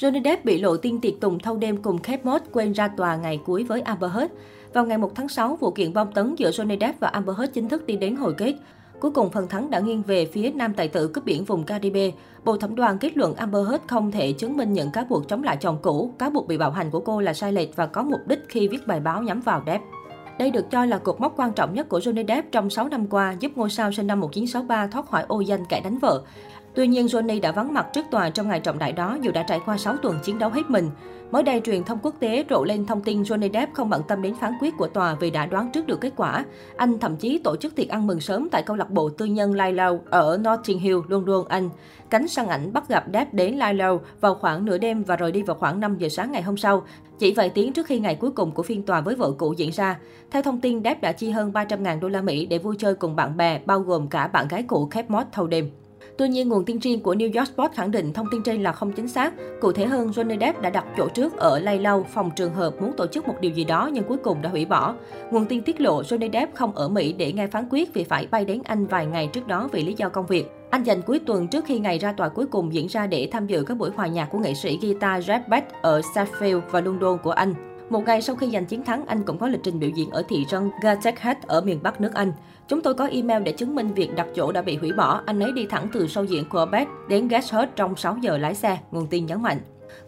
Johnny Depp bị lộ tin tiệc tùng thâu đêm cùng Kate Moss quên ra tòa ngày cuối với Amber Heard. Vào ngày 1 tháng 6, vụ kiện bom tấn giữa Johnny Depp và Amber Heard chính thức đi đến hồi kết. Cuối cùng, phần thắng đã nghiêng về phía nam tài tử cướp biển vùng Caribe. Bộ thẩm đoàn kết luận Amber Heard không thể chứng minh những cáo buộc chống lại chồng cũ. Cáo buộc bị bạo hành của cô là sai lệch và có mục đích khi viết bài báo nhắm vào Depp. Đây được cho là cột mốc quan trọng nhất của Johnny Depp trong 6 năm qua, giúp ngôi sao sinh năm 1963 thoát khỏi ô danh kẻ đánh vợ. Tuy nhiên, Johnny đã vắng mặt trước tòa trong ngày trọng đại đó dù đã trải qua 6 tuần chiến đấu hết mình. Mới đây, truyền thông quốc tế rộ lên thông tin Johnny Depp không bận tâm đến phán quyết của tòa vì đã đoán trước được kết quả. Anh thậm chí tổ chức tiệc ăn mừng sớm tại câu lạc bộ tư nhân Lilo ở Notting Hill, London, Anh. Cánh săn ảnh bắt gặp Depp đến Lilo vào khoảng nửa đêm và rời đi vào khoảng 5 giờ sáng ngày hôm sau, chỉ vài tiếng trước khi ngày cuối cùng của phiên tòa với vợ cũ diễn ra. Theo thông tin, Depp đã chi hơn 300.000 đô la Mỹ để vui chơi cùng bạn bè, bao gồm cả bạn gái cũ Kate Moss thâu đêm. Tuy nhiên, nguồn tin riêng của New York Post khẳng định thông tin trên là không chính xác. Cụ thể hơn, Johnny Depp đã đặt chỗ trước ở Lay Lau, phòng trường hợp muốn tổ chức một điều gì đó nhưng cuối cùng đã hủy bỏ. Nguồn tin tiết lộ Johnny Depp không ở Mỹ để nghe phán quyết vì phải bay đến Anh vài ngày trước đó vì lý do công việc. Anh dành cuối tuần trước khi ngày ra tòa cuối cùng diễn ra để tham dự các buổi hòa nhạc của nghệ sĩ guitar Jeff Beck ở Sheffield và London của Anh. Một ngày sau khi giành chiến thắng, anh cũng có lịch trình biểu diễn ở thị trấn Gateshead ở miền Bắc nước Anh. Chúng tôi có email để chứng minh việc đặt chỗ đã bị hủy bỏ. Anh ấy đi thẳng từ show diễn của Beth đến Gateshead trong 6 giờ lái xe, nguồn tin nhấn mạnh.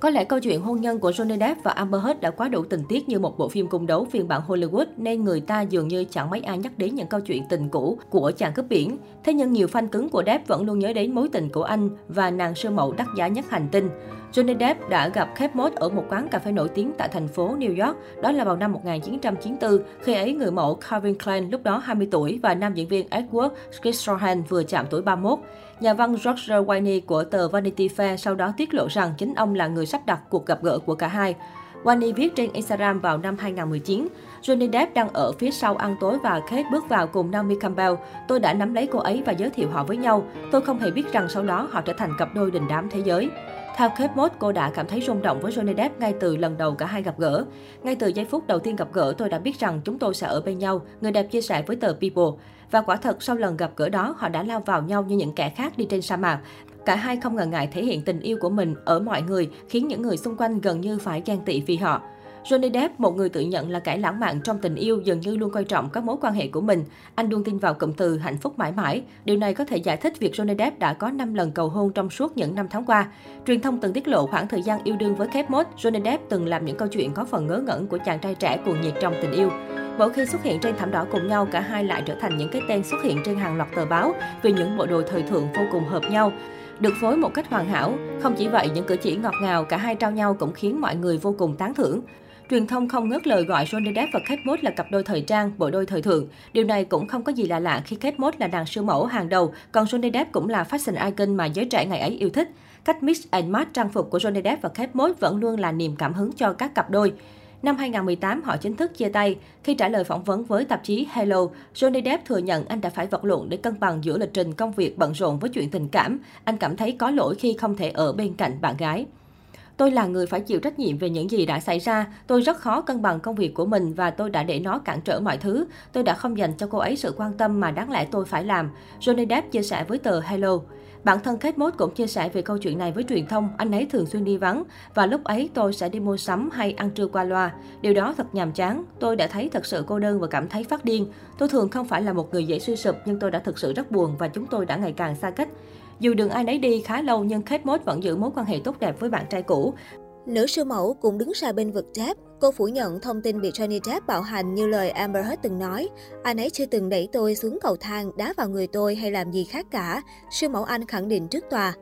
Có lẽ câu chuyện hôn nhân của Johnny Depp và Amber Heard đã quá đủ tình tiết như một bộ phim cung đấu phiên bản Hollywood nên người ta dường như chẳng mấy ai nhắc đến những câu chuyện tình cũ của chàng cướp biển. Thế nhưng nhiều fan cứng của Depp vẫn luôn nhớ đến mối tình của anh và nàng sư mẫu đắt giá nhất hành tinh. Johnny Depp đã gặp Kate Moss ở một quán cà phê nổi tiếng tại thành phố New York, đó là vào năm 1994, khi ấy người mẫu Calvin Klein lúc đó 20 tuổi và nam diễn viên Edward Scissorhands vừa chạm tuổi 31. Nhà văn Roger Winey của tờ Vanity Fair sau đó tiết lộ rằng chính ông là người sắp đặt cuộc gặp gỡ của cả hai. Wani viết trên Instagram vào năm 2019, Johnny Depp đang ở phía sau ăn tối và Kate bước vào cùng Naomi Campbell. Tôi đã nắm lấy cô ấy và giới thiệu họ với nhau. Tôi không hề biết rằng sau đó họ trở thành cặp đôi đình đám thế giới. Theo Kate Moss, cô đã cảm thấy rung động với Johnny Depp ngay từ lần đầu cả hai gặp gỡ. Ngay từ giây phút đầu tiên gặp gỡ, tôi đã biết rằng chúng tôi sẽ ở bên nhau, người đẹp chia sẻ với tờ People. Và quả thật, sau lần gặp gỡ đó, họ đã lao vào nhau như những kẻ khác đi trên sa mạc. Cả hai không ngần ngại thể hiện tình yêu của mình ở mọi người, khiến những người xung quanh gần như phải ghen tị vì họ. Johnny Depp, một người tự nhận là kẻ lãng mạn trong tình yêu, dường như luôn coi trọng các mối quan hệ của mình. Anh luôn tin vào cụm từ hạnh phúc mãi mãi. Điều này có thể giải thích việc Johnny Depp đã có 5 lần cầu hôn trong suốt những năm tháng qua. Truyền thông từng tiết lộ khoảng thời gian yêu đương với Kate Moss, Johnny Depp từng làm những câu chuyện có phần ngớ ngẩn của chàng trai trẻ cuồng nhiệt trong tình yêu. Mỗi khi xuất hiện trên thảm đỏ cùng nhau, cả hai lại trở thành những cái tên xuất hiện trên hàng loạt tờ báo vì những bộ đồ thời thượng vô cùng hợp nhau được phối một cách hoàn hảo. Không chỉ vậy, những cử chỉ ngọt ngào cả hai trao nhau cũng khiến mọi người vô cùng tán thưởng. Truyền thông không ngớt lời gọi Johnny Depp và Kate Moss là cặp đôi thời trang, bộ đôi thời thượng. Điều này cũng không có gì lạ lạ khi Kate Moss là nàng siêu mẫu hàng đầu, còn Johnny Depp cũng là fashion icon mà giới trẻ ngày ấy yêu thích. Cách mix and match trang phục của Johnny Depp và Kate Moss vẫn luôn là niềm cảm hứng cho các cặp đôi. Năm 2018, họ chính thức chia tay. Khi trả lời phỏng vấn với tạp chí Hello, Johnny Depp thừa nhận anh đã phải vật lộn để cân bằng giữa lịch trình công việc bận rộn với chuyện tình cảm. Anh cảm thấy có lỗi khi không thể ở bên cạnh bạn gái. Tôi là người phải chịu trách nhiệm về những gì đã xảy ra. Tôi rất khó cân bằng công việc của mình và tôi đã để nó cản trở mọi thứ. Tôi đã không dành cho cô ấy sự quan tâm mà đáng lẽ tôi phải làm. Johnny Depp chia sẻ với tờ Hello. Bản thân Kate Moss cũng chia sẻ về câu chuyện này với truyền thông, anh ấy thường xuyên đi vắng và lúc ấy tôi sẽ đi mua sắm hay ăn trưa qua loa. Điều đó thật nhàm chán, tôi đã thấy thật sự cô đơn và cảm thấy phát điên. Tôi thường không phải là một người dễ suy sụp nhưng tôi đã thực sự rất buồn và chúng tôi đã ngày càng xa cách. Dù đường ai nấy đi khá lâu nhưng Kate Moss vẫn giữ mối quan hệ tốt đẹp với bạn trai cũ. Nữ siêu mẫu cũng đứng ra bên vực Depp. Cô phủ nhận thông tin bị Johnny Depp bạo hành như lời Amber Heard từng nói. Anh ấy chưa từng đẩy tôi xuống cầu thang, đá vào người tôi hay làm gì khác cả. Siêu mẫu Anh khẳng định trước tòa.